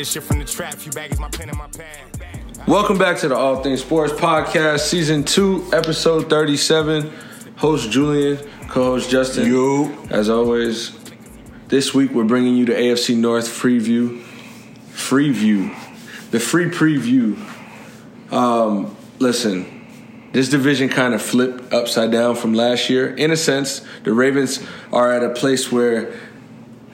this shit from the trap. Few baggies, my pen and my pad. Welcome back to the All Things Sports Podcast, Season 2, Episode 37. Host Julian, co host Justin. You. As always, this week we're bringing you the AFC North free view. Free view. The free preview. Um, listen, this division kind of flipped upside down from last year. In a sense, the Ravens are at a place where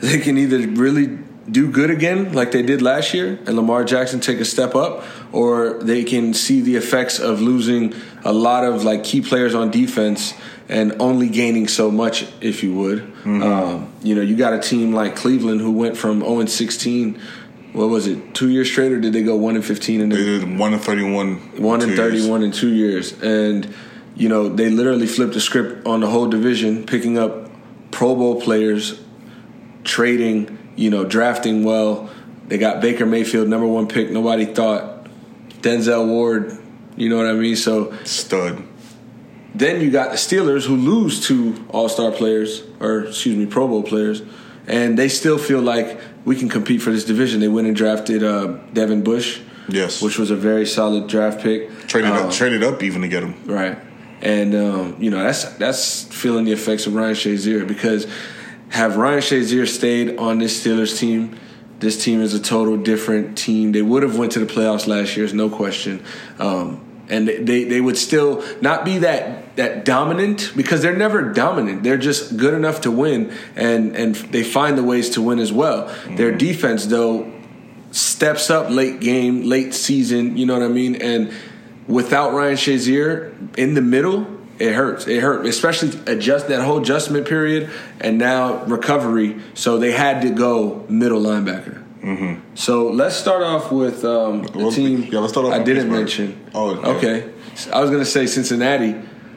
they can either really do good again like they did last year and Lamar Jackson take a step up or they can see the effects of losing a lot of like key players on defense and only gaining so much if you would um, you know you got a team like Cleveland who went from 0 and 16 what was it two years straight or did they go 1 and 15 in They did one and thirty-one. one two and years. thirty-one in two years, and you know they literally flipped the script on the whole division, picking up Pro Bowl players, trading, you know, drafting well. They got Baker Mayfield, number one pick. Nobody thought Denzel Ward. You know what I mean? So Stud. then you got the Steelers who lose two All Star players, or excuse me, Pro Bowl players, and they still feel like we can compete for this division. They went and drafted uh, Devin Bush, Yes. which was a very solid draft pick. traded Um, up, traded up even to get him. Right. And um, you know, that's that's feeling the effects of Ryan Shazier because have Ryan Shazier stayed on this Steelers team, this team is a total different team. They would have went to the playoffs last year, no question. Um, and they, they would still not be that that dominant because they're never dominant. They're just good enough to win and and they find the ways to win as well. Their defense though steps up late game, late season, you know what I mean? And without Ryan Shazier in the middle, it hurts. It hurt, especially adjust that whole adjustment period and now recovery. So they had to go middle linebacker. Mm-hmm. So let's start off with um, the Well, team. yeah, let's start off I didn't Pittsburgh. mention. Oh, okay. okay. I was gonna say Cincinnati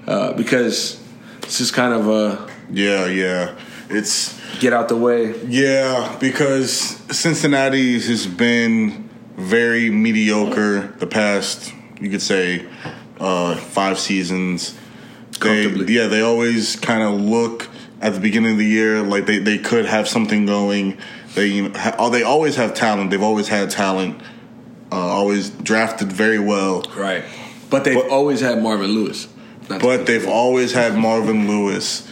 uh, because this is kind of a Yeah, yeah. It's get out the way. yeah because Cincinnati has been very mediocre the past. You could say uh, five seasons. They, yeah, they always kind of look at the beginning of the year like they, they could have something going. They you know, ha, they always have talent. They've always had talent. Uh, always drafted very well. Right. But they've But- always had Marvin Lewis. Not But they've always had Marvin Lewis,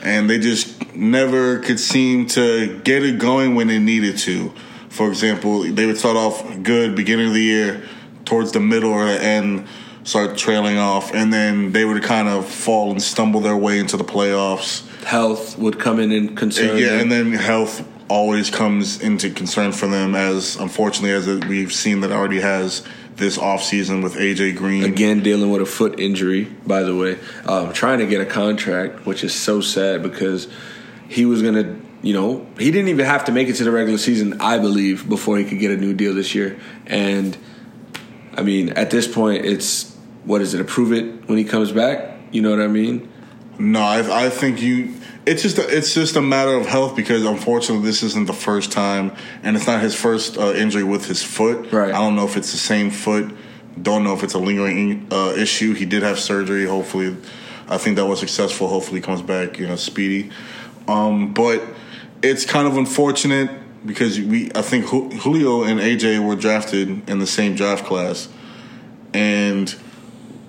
and they just never could seem to get it going when they needed to. For example, they would start off good beginning of the year, towards the middle or the end, start trailing off, and then they would kind of fall and stumble their way into the playoffs. health would come in and concern. yeah, them. and then health always comes into concern for them, as unfortunately as we've seen that already has this offseason with AJ Green. again dealing with a foot injury. By the way, um, trying to get a contract, which is so sad because he was gonna. You know, he didn't even have to make it to the regular season, I believe, before he could get a new deal this year. And I mean, at this point, it's what is it? Approve it when he comes back. You know what I mean? No, I, I think you. It's just a, it's just a matter of health because unfortunately this isn't the first time, and it's not his first uh, injury with his foot. Right. I don't know if it's the same foot. Don't know if it's a lingering uh, issue. He did have surgery. Hopefully, I think that was successful. Hopefully, he comes back you know speedy. Um, but it's kind of unfortunate because we I think Julio and AJ were drafted in the same draft class, and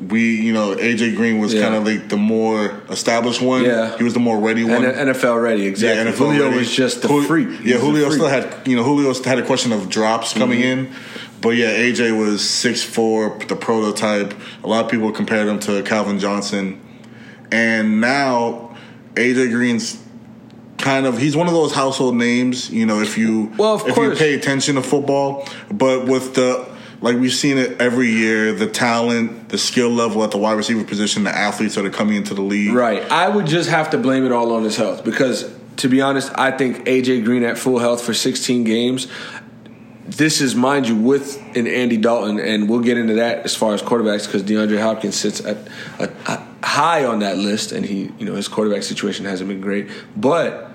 we you know AJ Green was Yeah. kind of like the more established one. Yeah. he was the more ready one. And NFL ready, exactly. NFL Julio ready. was just the Jul- freak. He Yeah, Julio freak. still had you know Julio had a question of drops coming Mm-hmm. in, but yeah, AJ was six four, the prototype. A lot of people compared him to Calvin Johnson, and now AJ Green's kind of he's one of those household names. You know, if you Well, of if course. you pay attention to football, but with the like we've seen it every year, the talent, the skill level at the wide receiver position, the athletes that are coming into the league. Right. I would just have to blame it all on his health because, to be honest, I think AJ Green at full health for 16 games. This is, mind you, with an Andy Dalton, and we'll get into that as far as quarterbacks because DeAndre Hopkins sits at a, a high on that list, and he, you know, his quarterback situation hasn't been great. But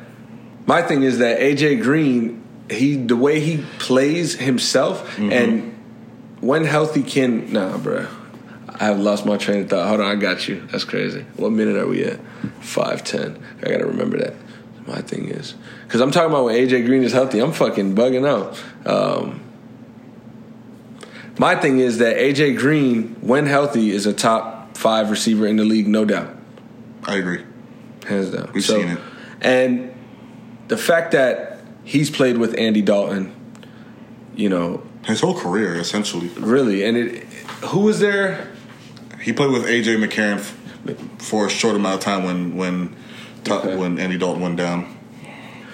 my thing is that AJ Green, he the way he plays himself, and when healthy, can nah, bruh. I have lost my train of thought. Hold on, I got you. That's crazy. What minute are we at? Five ten. I gotta remember that. My thing is because I'm talking about when AJ Green is healthy. I'm fucking bugging out. Um, my thing is that AJ Green, when healthy, is a top five receiver in the league, no doubt, I agree. hands down. We've seen it. and the fact that he's played with Andy Dalton, you know, His whole career, essentially. really, and it, who was there? He played with AJ McCarron f- for a short amount of time when when Okay. when Andy Dalton went down.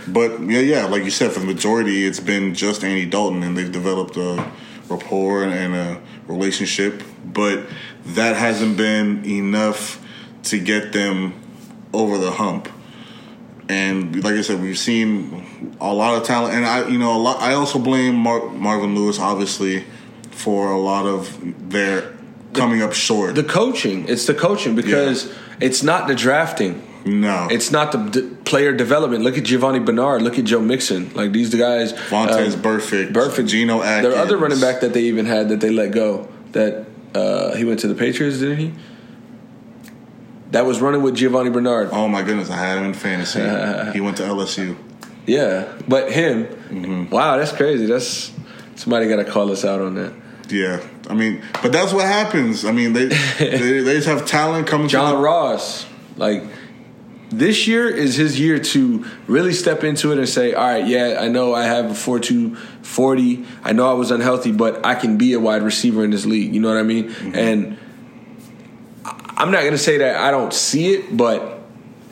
But yeah, yeah, like you said, for the majority, it's been just Andy Dalton, and they've developed a rapport and a relationship. But that hasn't been enough to get them over the hump. And like I said, we've seen a lot of talent, and I, you know, a lot. I also blame Mar- Marvin Lewis, obviously, for a lot of their coming up short. The coaching. It's the coaching because it's not the drafting. no, It's not the d- player development. Look at Giovani Bernard. Look at Joe Mixon. Like these guys. Vontaze um, Burfict, Burfict. Geno Atkins. Their other running back that they even had that they let go. That uh, he went to the Patriots, didn't he? That was running with Giovani Bernard. Oh my goodness, I had him in fantasy. he went to LSU. Yeah, but him. Mm-hmm. Wow, that's crazy. That's somebody got to call us out on that. Yeah, I mean, but that's what happens. I mean, they they, they just have talent coming. John the, Ross, like this year is his year to really step into it and say, all right, yeah, I know I have a 4 2 40. I know I was unhealthy, but I can be a wide receiver in this league. You know what I mean? And I- I'm not going to say that I don't see it, but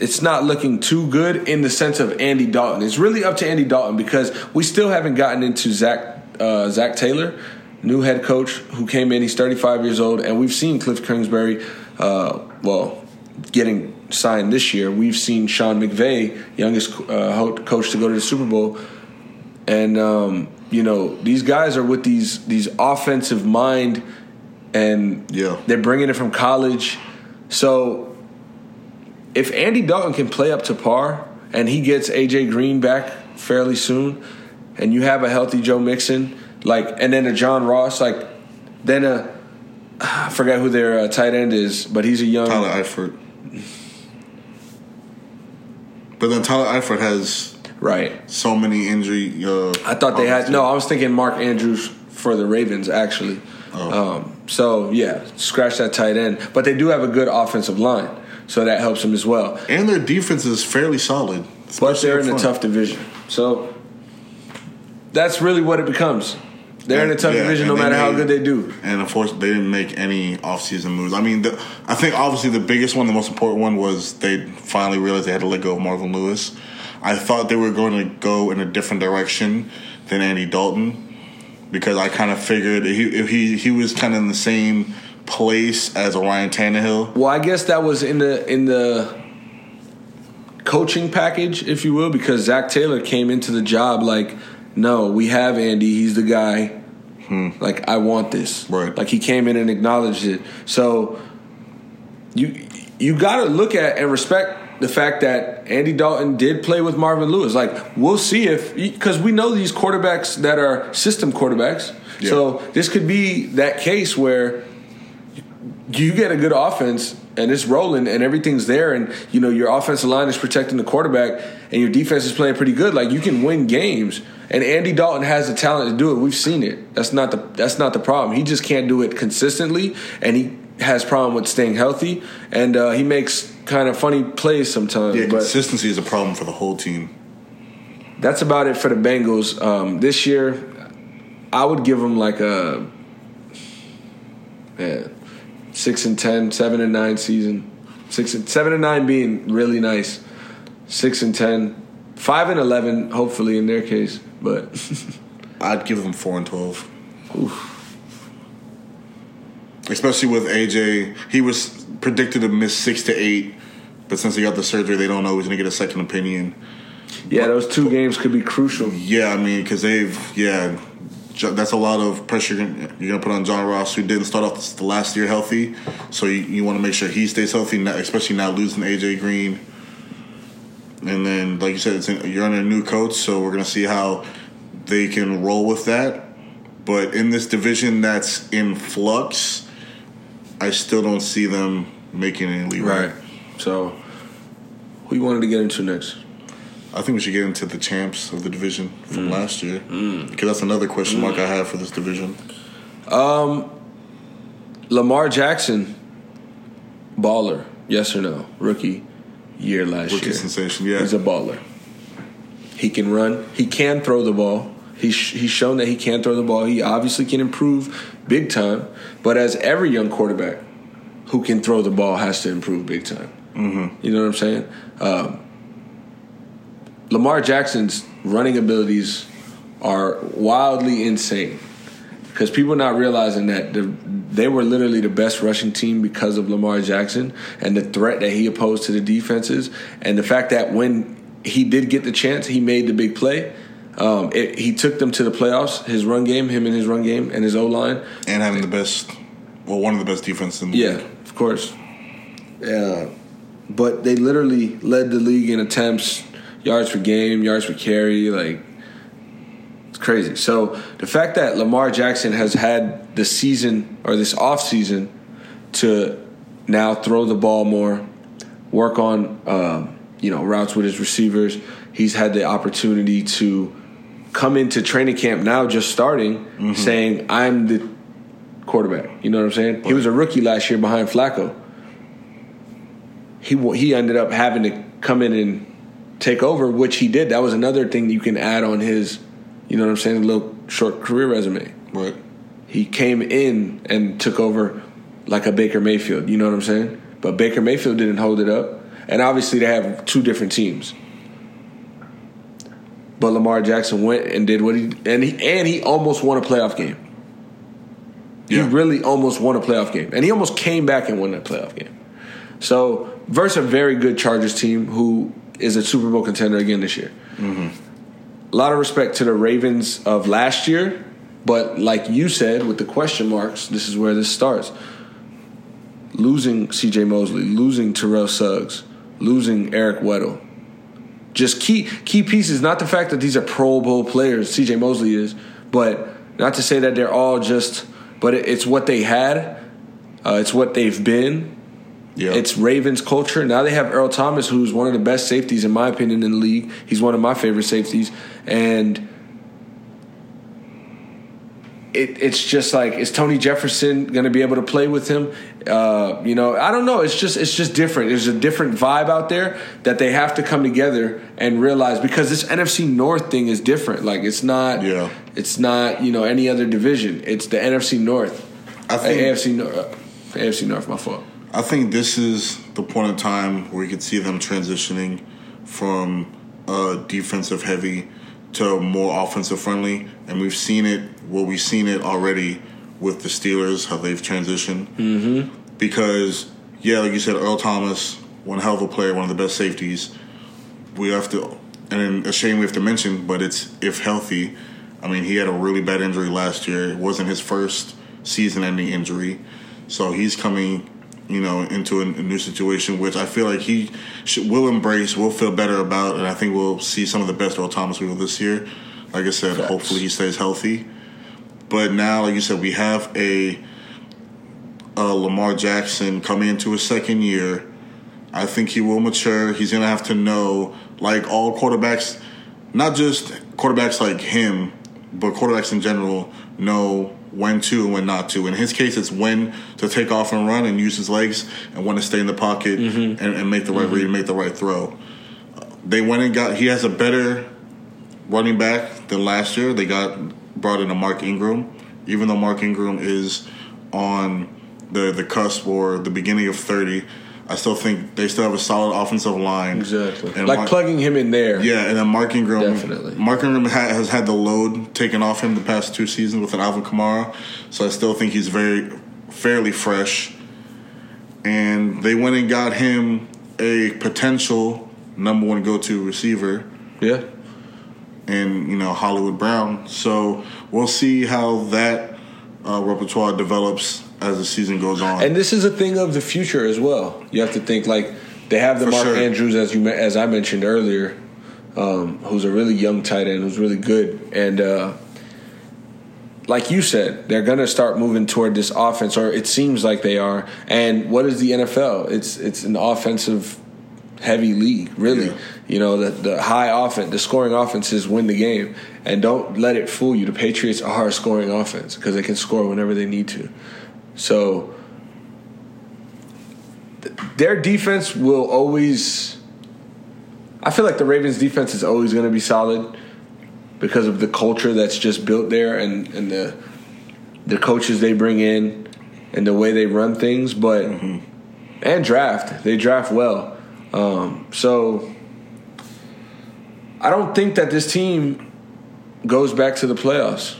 it's not looking too good in the sense of Andy Dalton. It's really up to Andy Dalton because we still haven't gotten into Zach uh, Zac Taylor, new head coach who came in. He's 35 years old, and we've seen Cliff Kingsbury, uh, well, getting signed this year. We've seen Sean McVay, youngest uh, coach to go to the Super Bowl, and um, you know these guys are with these these offensive mind, and Yeah. they're bringing it from college. So if Andy Dalton can play up to par and he gets AJ Green back fairly soon, and you have a healthy Joe Mixon, like, and then a John Ross, like, then a I forgot who their uh, tight end is, but he's a young. Tyler Eifert. But then Tyler Eifert has Right. so many injury. Uh, I thought they had problems, no. I was thinking Mark Andrews for the Ravens actually. Oh. Um, so yeah, scratch that tight end, but they do have a good offensive line, so that helps them as well. and their defense is fairly solid. But they're in a tough division, so that's really what it becomes. They're in a tough Yeah, division, no and matter how good they do. And unfortunately, they didn't make any offseason moves. I mean, the, I think obviously the biggest one, the most important one, was they finally realized they had to let go of Marvin Lewis. I thought they were going to go in a different direction than Andy Dalton because I kind of figured he if he he was kind of in the same place as a Ryan Tannehill. Well, I guess that was in the in the coaching package, if you will, because Zac Taylor came into the job like, no, we have Andy. He's the guy. Hmm. Like I want this. Right. Like he came in and acknowledged it. So you you got to look at and respect the fact that Andy Dalton did play with Marvin Lewis. Like we'll see if because we know these quarterbacks that are system quarterbacks. Yeah. So this could be that case where you get a good offense and it's rolling and everything's there and you know your offensive line is protecting the quarterback and your defense is playing pretty good like you can win games and Andy Dalton has the talent to do it we've seen it that's not the that's not the problem he just can't do it consistently and he has problem with staying healthy and uh, he makes kind of funny plays sometimes Yeah, consistency is a problem for the whole team. that's about it for the Bengals um, this year I would give them like a man six and ten, seven and nine season. Six and seven and nine being really nice. Six and ten, five and eleven, hopefully in their case. But I'd give them four and twelve. Especially with AJ, he was predicted to miss six to eight, but since he got the surgery, they don't know he's going to get a second opinion. yeah, those two games could be crucial. Yeah, I mean, because they've yeah, that's a lot of pressure you're going to put on John Ross, who didn't start off the last year healthy. So you, you want to make sure he stays healthy, especially not losing AJ Green. And then, like you said, it's in, you're under a new coach, so we're going to see how they can roll with that. But in this division that's in flux, I still don't see them making any leeway. Right. So, who you wanted to get into next? I think we should get into the champs of the division from mm. last year mm. because that's another question mark mm. I have for this division. Um, Lamar Jackson, baller, yes or no? Rookie year last Rookie year. sensation, yeah. He's a baller. He can run. He can throw the ball. He's he's shown that he can throw the ball. He obviously can improve big time. But as every young quarterback who can throw the ball has to improve big time. Mm-hmm. You know what I'm saying? Um, Lamar Jackson's running abilities are wildly insane because people not realizing that the, they were literally the best rushing team because of Lamar Jackson and the threat that he opposed to the defenses, and the fact that when he did get the chance, he made the big play. Um, it, he took them to the playoffs. His run game, him and his run game, and his O line. and having the best, well, one of the best defenses in the Yeah, league. of course. Yeah, but they literally led the league in attempts, yards per game, yards per carry. Like it's crazy. So the fact that Lamar Jackson has had the season or this off season to now throw the ball more, work on um, you know routes with his receivers. He's had the opportunity to come into training camp now, just starting, mm-hmm. saying, "I'm the quarterback." You know what I'm saying? He was a rookie last year behind Flacco. He he ended up having to come in and take over, which he did. That was another thing you can add on his, you know what I'm saying, a little short career resume. Right. He came in and took over like a Baker Mayfield. You know what I'm saying? But Baker Mayfield didn't hold it up, and obviously they have two different teams. But Lamar Jackson went and did what he and he and he almost won a playoff game. Yeah. He really almost won a playoff game, and he almost came back and won that playoff game. So versus a very good Chargers team who is a Super Bowl contender again this year. Mm-hmm. A lot of respect to the Ravens of last year, but like you said, with the question marks, this is where this starts. Losing C.J. Mosley, losing Terrell Suggs, losing Eric Weddle. Just key key pieces. Not the fact that these are Pro Bowl players. C.J. Mosley is, but not to say that they're all just. But it, it's what they had. Uh, it's what they've been. Yeah. It's Ravens culture. Now they have Earl Thomas, who's one of the best safeties in my opinion in the league. He's one of my favorite safeties, and it, it's just like is Tony Jefferson going to be able to play with him? Uh, you know, I don't know. It's just it's just different. There's a different vibe out there that they have to come together and realize because this NFC North thing is different. Like it's not. Yeah. It's not you know any other division. It's the NFC North. I think- AFC North. Uh, AFC North. My fault. I think this is the point in time where you could see them transitioning from uh, defensive heavy to more offensive friendly, and we've seen it. Well, we've seen it already with the Steelers how they've transitioned. Mm-hmm. Because yeah, like you said, Earl Thomas, one hell of a player, one of the best safeties. We have to, and a shame we have to mention, but it's if healthy. I mean, he had a really bad injury last year. It wasn't his first season-ending injury, so he's coming, you know, into a, a new situation, which I feel like he should, will embrace, will feel better about, and I think we'll see some of the best Earl Thomas we will this year. Like I said, Facts. hopefully he stays healthy. But now, like you said, we have a, uh Lamar Jackson coming into his second year. I think he will mature. He's gonna have to know, like all quarterbacks, not just quarterbacks like him, but quarterbacks in general know when to and when not to. In his case, it's when to take off and run and use his legs, and when to stay in the pocket and, and make the right read and make the right throw. They went and got. He has a better running back than last year. They got brought in a Mark Ingram, even though Mark Ingram is on the the cusp or the beginning of thirty. I still think they still have a solid offensive line. Exactly. And like Mark- plugging him in there. yeah, and then Mark Ingram. Definitely. Mark Ingram ha- has had the load taken off him the past two seasons with an Alvin Kamara, so I still think he's very fairly fresh. And they went and got him a potential number one go to receiver Yeah. In you know Hollywood Brown. So we'll see how that uh, repertoire develops as the season goes on. And this is a thing of the future as well. You have to think like they have the For Mark sure. Andrews as you as I mentioned earlier, um, who's a really young tight end who's really good and. Uh, like you said, they're gonna start moving toward this offense, or it seems like they are. And what is the NFL? It's it's an offensive heavy league, really. Yeah. You know, the, the high offense, the scoring offenses win the game. And don't let it fool you. The Patriots are a scoring offense because they can score whenever they need to. So th- their defense will always. I feel like the Ravens' defense is always going to be solid because of the culture that's just built there and, and the the coaches they bring in and the way they run things. But mm-hmm. and draft, they draft well. Um, so I don't think that this team goes back to the playoffs.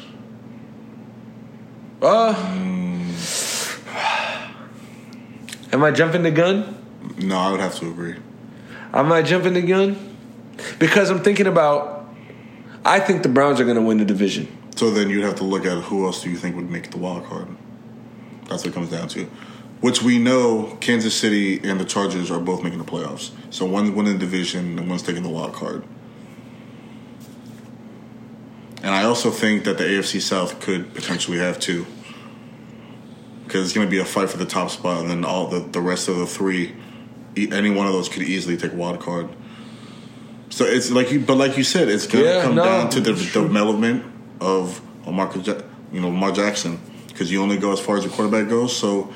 Uh, am I jumping the gun? No, I would have to agree. Am I jumping the gun? Because I'm thinking about. I think the Browns are going to win the division. So then you'd have to look at who else do you think would make the wild card. That's what it comes down to. Which we know Kansas City and the Chargers are both making the playoffs. So one's winning the division and one's taking the wild card. And I also think that the AFC South could potentially have two. Because it's going to be a fight for the top spot, and then all the, the rest of the three, any one of those could easily take a wild card. So it's like you, but like you said, it's going to Yeah, come no, down to the true. development of Lamar, Ja- you know, Lamar Jackson, because you only go as far as the quarterback goes. So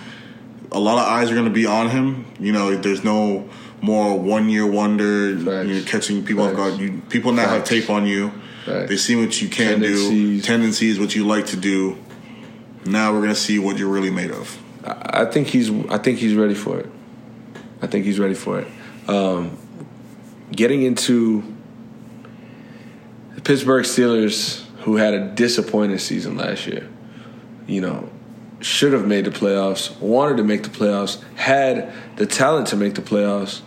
a lot of eyes are going to be on him. You know, there's no more one year wonder. Facts. You're catching people off Facts. guard. You, people now have tape on you. Facts. They see what you can do. Tendencies. Tendencies, what you like to do. Now we're going to see what you're really made of. I I think he's. I think he's ready for it. I think he's ready for it. Um, getting into the Pittsburgh Steelers, who had a disappointing season last year, you know, should have made the playoffs, wanted to make the playoffs, had the talent to make the playoffs,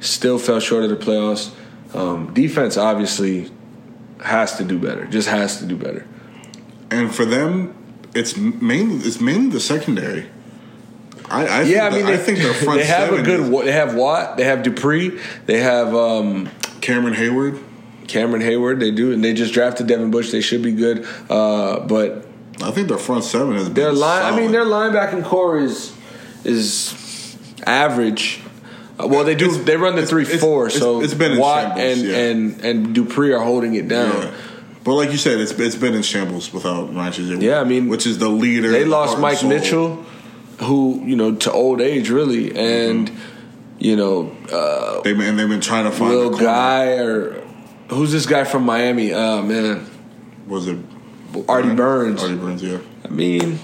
still fell short of the playoffs. Um, defense obviously has to do better. Just has to do better. And for them, it's mainly it's mainly the secondary. I, I Yeah, I think mean, the- they, I think their front they have a good. is They have Watt. They have Dupree. They have um, Cameron Heyward. Cameron Heyward. They do, and they just drafted Devin Bush. They should be good. Uh, but I think their front seven has been their line. I mean, solid. their linebacking core is is average. Uh, well, they do. It's- they run the three it's- four. it's- So it's been in Watt shambles, and yeah. and and Dupree are holding it down. Yeah. But like you said, it's it's been in shambles without Ryan. Yeah, I mean, which is the leader. They lost Mike. Mitchell, who you know to old age really, and Mm-hmm. you know uh, They've been, and they've been trying to find a. Guy or who's this guy from Miami? Oh man, Was it Artie Burns. Artie Burns, yeah. I mean,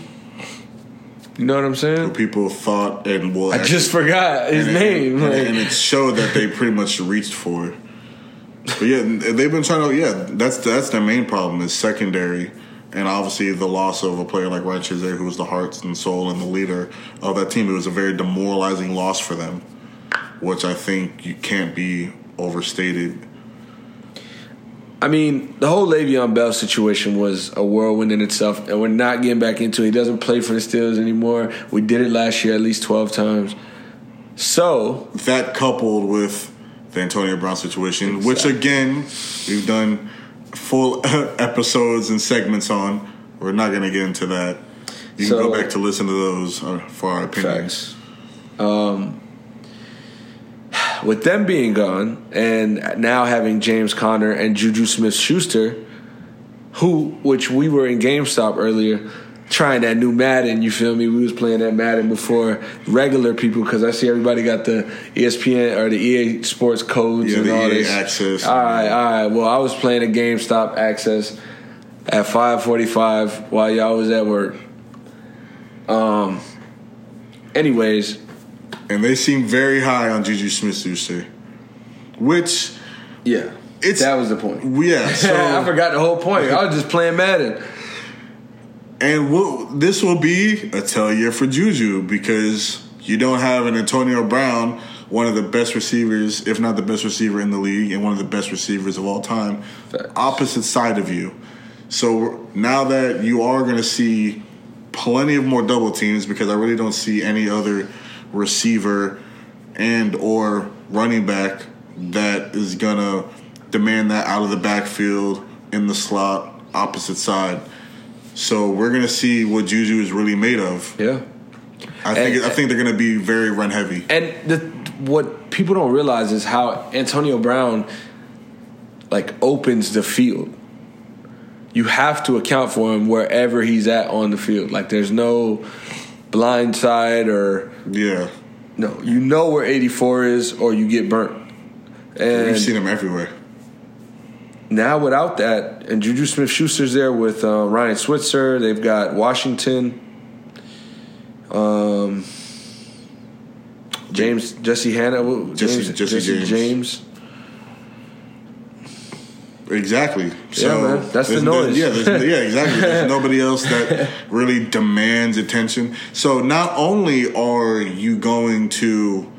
you know what I'm saying? People thought and will. I just forgot his and name. and, like- and it showed that they pretty much reached for. it. But yeah, they've been trying to. Yeah, that's that's their main problem is secondary, and obviously the loss of a player like Ryan Shazier, who was the heart and soul and the leader of that team. It was a very demoralizing loss for them, which I think you can't be overstated. I mean, the whole Le'Veon Bell situation was a whirlwind in itself, and we're not getting back into it. He doesn't play for the Steelers anymore. We did it last year at least 12 times. So, That coupled with the Antonio Brown situation, which again we've done full episodes and segments on. We're not going to get into that. You can So- go back to listen to those uh, for our opinions. Facts. Um, with them being gone, and now having James Conner and Juju Smith Schuster, who, which we were in GameStop earlier, trying that new Madden. You feel me? We was playing that Madden before regular people because I see everybody got the ESPN or the EA Sports codes Yeah, and all EA this access. All right, all right. Well, I was playing a GameStop access at 5:45 while y'all was at work. Um. Anyways, And they seem very high on Juju Smith Schuster, which yeah, It's- that was the point. yeah. I forgot the whole point. I was just playing Madden. and we'll, this will be a tell year for Juju because you don't have an Antonio Brown, one of the best receivers, if not the best receiver in the league, and one of the best receivers of all time, Facts. opposite side of you. So now that you are going to see plenty of more double teams, because I really don't see any other receiver and or running back that is gonna demand that out of the backfield in the slot opposite side. So we're gonna see what Juju is really made of. Yeah, I think And- I think they're to be very run heavy. And the what people don't realize is how Antonio Brown like opens the field. You have to account for him wherever he's at on the field. Like there's no blind side or Yeah, no. You know where 84 is or you get burnt. And we've seen him everywhere. now without that, and Juju Smith Schuster's there with uh, Ryan Switzer. They've got Washington, um, James Jesse Hanna, Jesse- James, Jesse James. James. Exactly. So man, that's the noise. Yeah, there's, yeah, exactly. There's nobody else that really demands attention. So not only are you going to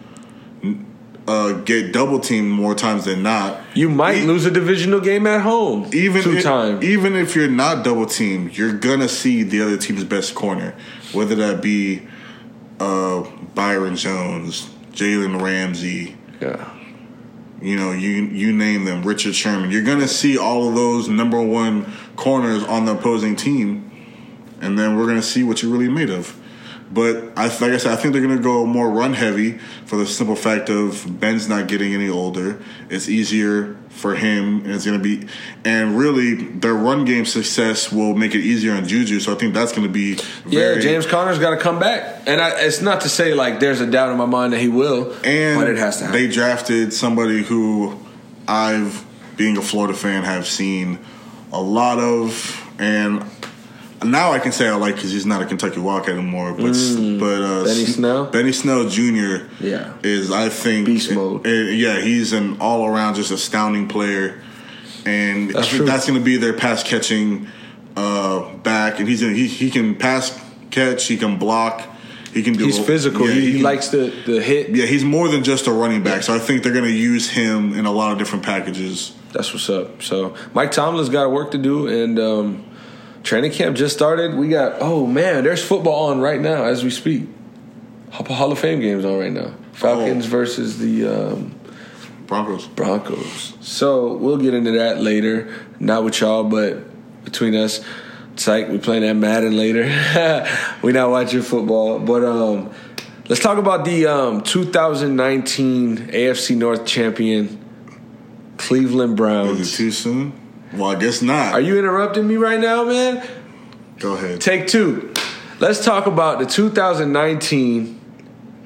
uh, get double teamed more times than not, You might E- lose a divisional game at home. even two if, times. even if you're not double teamed, you're gonna see the other team's best corner, whether that be uh, Byron Jones, Jalen Ramsey, yeah. You know, you you name them, Richard Sherman. You're gonna see all of those number one corners on the opposing team, and then we're gonna see what you're really made of. But I, like I said, I think they're gonna go more run heavy for the simple fact of Ben's not getting any older. It's easier for him, and it's gonna be, and really their run game success will make it easier on Juju. So I think that's gonna be Yeah, James Conner's got to come back, and I, it's not to say like there's a doubt in my mind that he will, And but it has to happen. they drafted somebody who I've, being a Florida fan, have seen a lot of, and now I can say I like because he's not a Kentucky Walk anymore. But but uh, Mm. Benny Snell? Benny Snell Jr. Yeah. is I think Beast mode. eh, yeah, he's an all around just astounding player, and That's that's going to be their pass catching uh, back, and he's he he can pass catch, he can block. He can do. He's physical. yeah, he, he likes the the hit. yeah, he's more than just a running back. So I think they're going to use him in a lot of different packages. That's what's up. So Mike Tomlin's got work to do, and um, training camp just started. We got oh man, there's football on right now as we speak. Hall of Fame games on right now. Falcons Oh. versus the um, Broncos. Broncos. So we'll get into that later. Not with y'all, but between us. Psych, we playing that Madden later. we not watching football, but um, let's talk about the um, 2019 AFC North champion Cleveland Is Browns. it too soon? Well, I guess not. Are you interrupting me right now, man? Go ahead. Take two. Let's talk about the 2019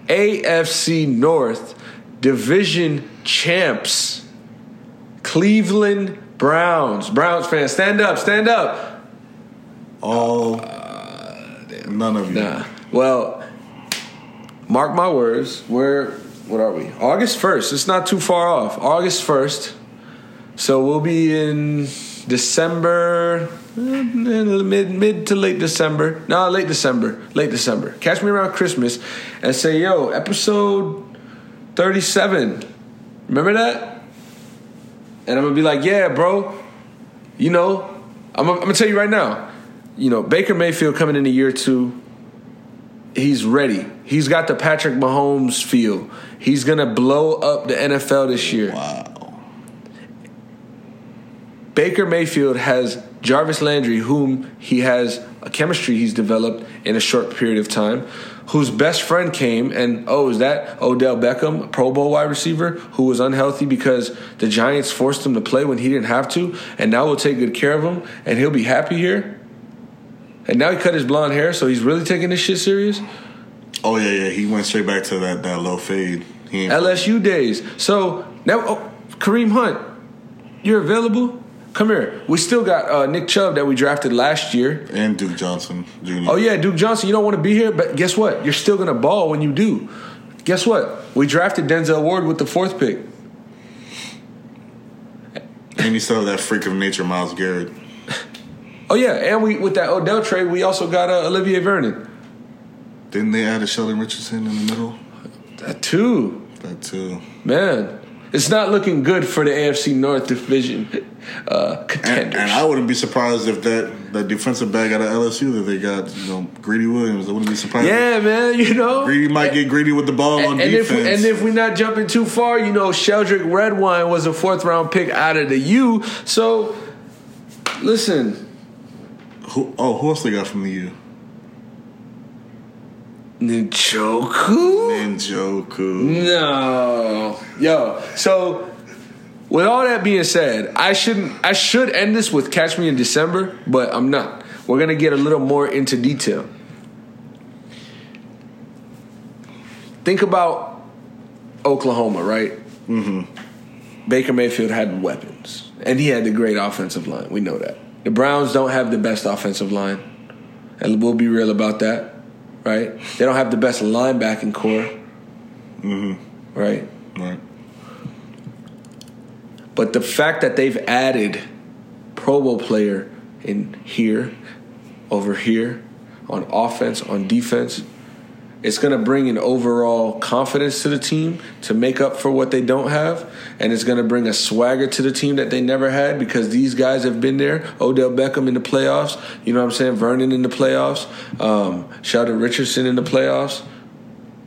AFC North Division champs, Cleveland Browns. Browns fans, stand up, stand up. All. Uh, none of you. Nah. Well, mark my words. We're what are we? August 1st. It's not too far off. August 1st. So we'll be in December, mid mid to late December. No, late December. Late December. Catch me around Christmas and say, "Yo, episode 37. Remember that?" And I'm gonna be like, "Yeah, bro. You know, I'm, I'm gonna tell you right now. You know, Baker Mayfield coming in a year two. He's ready. He's got the Patrick Mahomes feel. He's gonna blow up the NFL this year. Wow. Baker Mayfield has Jarvis Landry, whom he has a chemistry he's developed in a short period of time, whose best friend came and oh, is that Odell Beckham, Pro Bowl wide receiver, who was unhealthy because the Giants forced him to play when he didn't have to, and now we'll take good care of him and he'll be happy here. And now he cut his blonde hair, so he's really taking this shit serious. Oh yeah, yeah. He went straight back to that that low fade. LSU days. So now, oh, Kareem Hunt, you're available. Come here. We still got uh, Nick Chubb that we drafted last year. and Duke Johnson Jr. Oh yeah, Duke Johnson. You don't want to be here, but guess what? You're still gonna ball when you do. Guess what? We drafted Denzel Ward with the fourth pick. and you still have that freak of nature, Myles Garrett. Oh yeah, and we with that Odell trade, we also got uh, Olivier Vernon. Didn't they add a Sheldon Richardson in the middle? That too, That too. man. It's not looking good for the AFC North division uh, And, contenders. and I wouldn't be surprised if that, that defensive back out of LSU that they got, you know, Greedy Williams. I wouldn't be surprised. yeah, man. You know, Greedy might get greedy with the ball on and, and if we, and if we're not jumping too far, you know, Sheldrick Redwine was a fourth round pick out of the U. So, listen, who, oh, who else they got from the U? Njoku? Njoku. No. Yo, so with all that being said, I shouldn't I should end this with catch me in December, but I'm not. We're gonna get a little more into detail. Think about Oklahoma, right? Mm-hmm. Baker Mayfield had weapons, and he had the great offensive line. We know that. The Browns don't have the best offensive line, and we'll be real about that, right? They don't have the best linebacking core, mm-hmm. right? Right. But the fact that they've added Pro Bowl player in here, over here, on offense, on defense, it's going to bring an overall confidence to the team to make up for what they don't have. And it's going to bring a swagger to the team that they never had because these guys have been there. Odell Beckham in the playoffs. You know what I'm saying? Vernon in the playoffs. Um, Sheldon Richardson in the playoffs.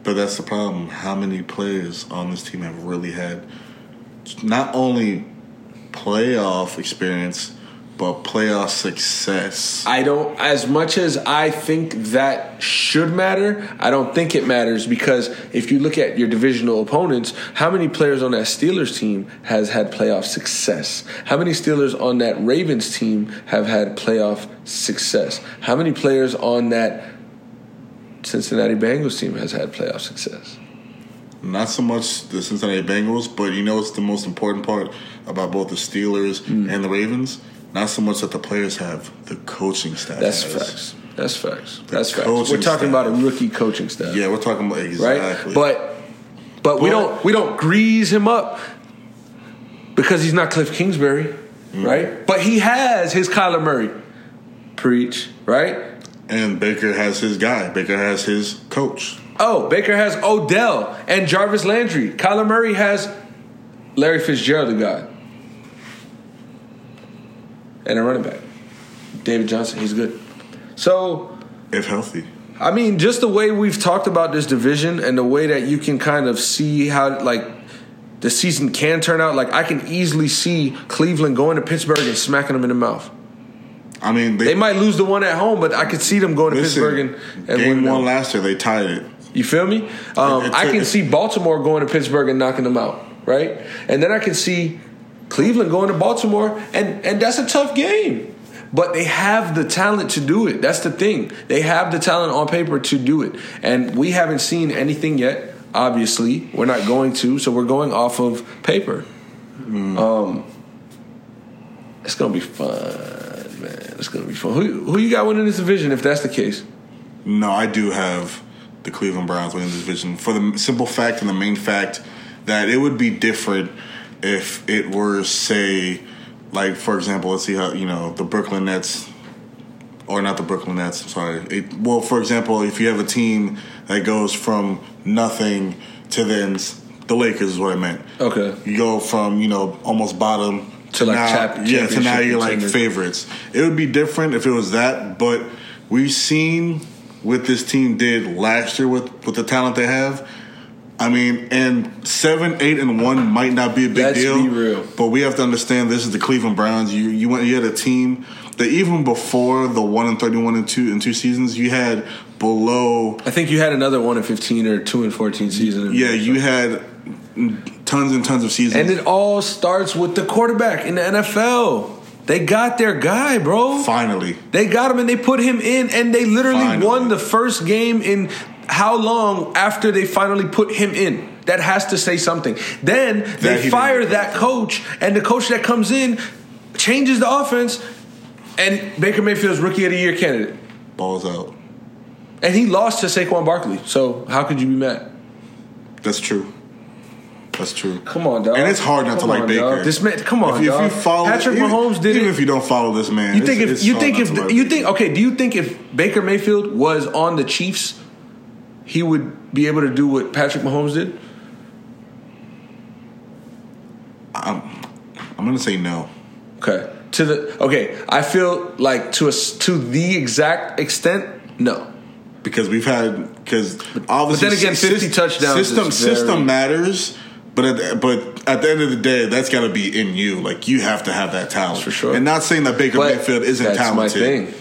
But that's the problem. How many players on this team have really had not only playoff experience, but playoff success? I don't, as much as I think that should matter, I don't think it matters because if you look at your divisional opponents, how many players on that Steelers team has had playoff success? How many Steelers on that Ravens team have had playoff success? How many players on that Cincinnati Bengals team has had playoff success? Not so much the Cincinnati Bengals, but you know what's the most important part about both the Steelers Mm. and the Ravens? Not so much that the players have, the coaching staff. That's has. facts. That's facts. That's facts. We're talking staff. about a rookie coaching staff. Yeah, we're talking about right? exactly. But but we don't we don't grease him up because he's not Cliff Kingsbury, Mm. right? But he has his Kyler Murray. Preach, right? and Baker has his guy. Baker has his coach. Oh, Baker has Odell and Jarvis Landry. Kyler Murray has Larry Fitzgerald, the guy. And a running back. David Johnson, he's good. So If healthy. I mean, just the way we've talked about this division and the way that you can kind of see how like the season can turn out. Like I can easily see Cleveland going to Pittsburgh and smacking them in the mouth. I mean, They might lose the one at home, but I could see them going to listen, Pittsburgh and, and game winning one last year. They tied it. You feel me? Um, It- it I can see Baltimore going to Pittsburgh and knocking them out, right? And then I can see Cleveland going to Baltimore, and and that's a tough game. But they have the talent to do it. That's the thing. They have the talent on paper to do it, and we haven't seen anything yet. Obviously, we're not going to, so we're going off of paper. Um, it's gonna be fun, man. It's gonna be fun. Who who you got winning this division? If that's the case, No, I do have the Cleveland Browns winning this division for the simple fact and the main fact that it would be different if it were, say, like for example, let's see how you know the Brooklyn Nets, or not the Brooklyn Nets. I'm sorry. It, well, for example, if you have a team that goes from nothing to then the Lakers is what I meant. okay. You go from you know almost bottom To, like, now, chap- yeah to now you're like favorites. It would be different if it was that, but we've seen what this team did last year with with the talent they have. I mean, and seven, eight, and one might not be a big Let's deal. be real. but we have to understand this is the Cleveland Browns. You you went you had a team that even before the one and thirty one and two and two seasons, you had below I think you had another one and fifteen or two and fourteen season. yeah you had tons and tons of seasons. and it all starts with the quarterback in the NFL. They got their guy, bro. finally. They got him and they put him in, and they literally Finally. won the first game in how long after they finally put him in? That has to say something. Then they he fire didn't- that coach, and the coach that comes in changes the offense, and Baker Mayfield's rookie of the year candidate. Balls out. And he lost to Saquon Barkley. So how could you be mad? That's true. That's true. Come on, dog. And it's hard not Come to like on, Baker. dog. This man, come on, if, you- if you follow Patrick even, Mahomes did even it. if you don't follow this man, You think it's- if it's you think if like you Baker. think okay, do you think if Baker Mayfield was on the Chiefs, he would be able to do what Patrick Mahomes did? I'm I'm gonna say no. Okay. To the okay, I feel like to a s to the exact extent, no. because we've had because obviously. then again, 50 touchdowns System system matters, but at the, but at the end of the day, that's got to be in you. Like you have to have that talent For sure. And not saying that Baker But Mayfield isn't that's talented. my thing.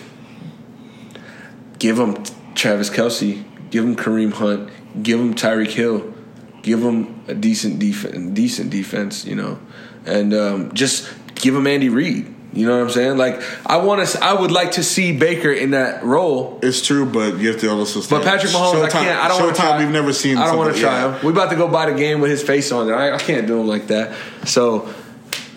Give him Travis Kelce. Give him Kareem Hunt, give him Tyreek Hill, give him a decent defense, decent defense, you know, and um, just give him Andy Reid. You know what I'm saying? Like I want to, I would like to see Baker in that role. It's true, but you have to also. But Patrick Mahomes, I can't. I don't want to try. We've never seen. I don't want to try yeah. him. We about to go buy the game with his face on it. I, I can't do him like that. So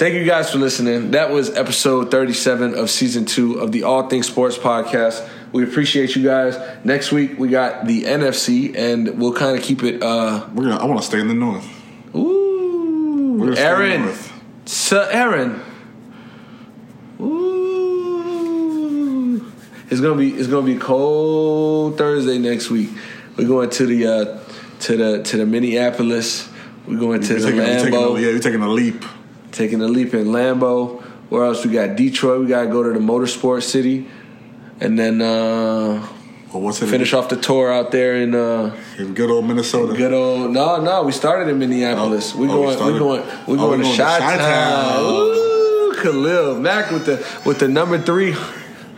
Thank you guys for listening. That was episode 37 of season two of the All Things Sports podcast. We appreciate you guys. Next week we got the NFC, and we'll kind of keep it. Uh, We're gonna. I want to stay in the north. Ooh, Aaron, Sir Aaron. Ooh, it's gonna be it's gonna be cold Thursday next week. We're going to the uh, to the to the Minneapolis. We're going to you're the taking, Lambeau. A, yeah, you're taking a leap taking a leap in Lambeau. Where else we got Detroit? We got to go to the Motorsport City, and then uh, well, what's finish off the tour out there in, uh, in good old Minnesota. Good old no no. We started in Minneapolis. Oh, we, oh, going, we going we oh, going we going to Chi-Town. Ooh, Khalil Mack with the with the number three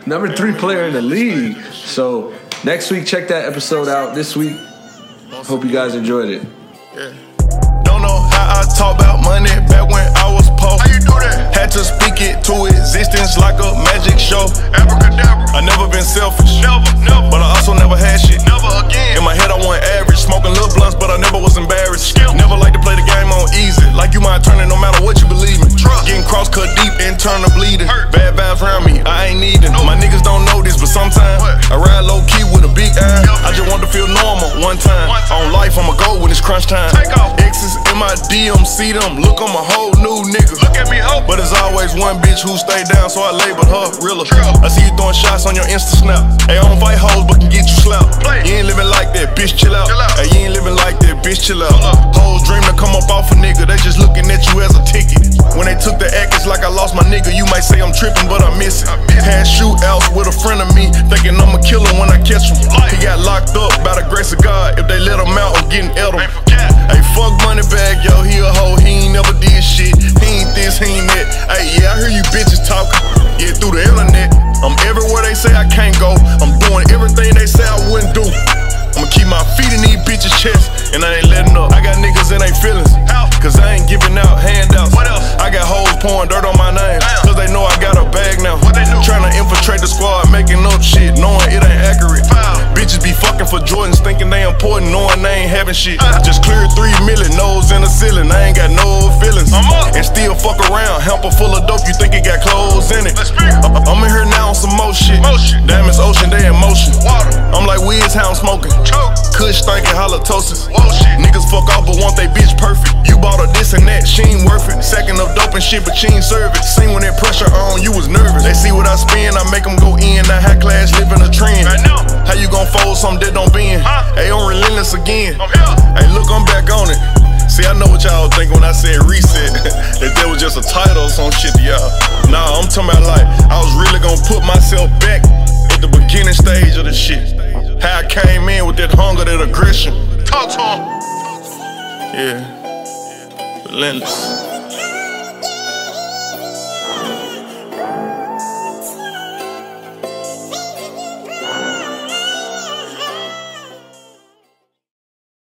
number three player in the league. So next week, check that episode out. This week, hope you guys enjoyed it. Yeah. Don't know how I talk about money back when I was How you do that? Had to speak it to existence like a magic show. Abracadabra. I never been selfish. Never, never. But I also never had shit. Never again. In my head, I want average. Smoking little blunts, but I never was embarrassed. Skill. Never like to play the game on easy. Like you might turn it no matter what you believe in. Trust. Getting cross cut deep and turn to bleeding. Hurt. Bad vibes around me, I ain't needing. No. My niggas don't know this, but sometimes? I ride low key with a big eye. I just want to feel normal one time. one time. On life, I'ma go when it's crunch time. Take off. Exes in my DM, see them. Look, I'm a whole one bitch who stayed down, so I labeled her realer. I see you throwing shots on your Insta snap. Hey, I don't fight hoes, but can get you slapped. You ain't living like that, bitch, chill out. Hey, you ain't living like that, bitch, chill out. Hoes dream to come up off a nigga, they just looking at you as a ticket. When they took the act, it's like I lost my nigga. You might say I'm tripping, but I miss it. Had shootouts with a friend of me, thinking I'ma kill him when I catch him. He got locked up by the grace of God. If they let him out, I'm getting him. Hey, fuck money bag, yo, he a hoe, he ain't never did shit. He ain't this, he ain't that. Hey, yeah, I hear you bitches talking. Yeah, through the internet. I'm everywhere they say I can't go. I'm doing everything they say I wouldn't do. I'ma keep my feet in these bitches' chests, and I ain't letting up. I got niggas in their feelings, cause I ain't giving out handouts. What else? I got hoes pouring dirt on my name, cause they know I got a bag now. What they Trying to infiltrate the squad, making up shit, knowing it ain't accurate. Bitches be fucking for Jordans, thinking they important, knowing they ain't having shit. Just cleared three million, nose in the ceiling, I ain't got no feelings. And still fuck around, hamper full of dope, you think it got clothes in it. I'm in here now on some more shit. Damn, it's ocean, they in motion. I'm like Wiz, how I'm smoking. Kush thinking halitosis. Niggas fuck off but want they bitch perfect. You bought her this and that, she ain't worth it. Second of dope and shit, but she ain't serve it. Seen when that pressure on, you was nervous. They see what I spend, I make them go in. I high class, living a trend. How you gon' fold something that don't bend? Hey, I'm relentless again. Hey, look, I'm back on it. See, I know what y'all think when I said reset. that that was just a title or some shit to y'all. Nah, I'm talking about like, I was really gonna put myself back at the beginning stage of the shit. How I came in with that hunger, that aggression. Talk to him. Yeah. Relentless.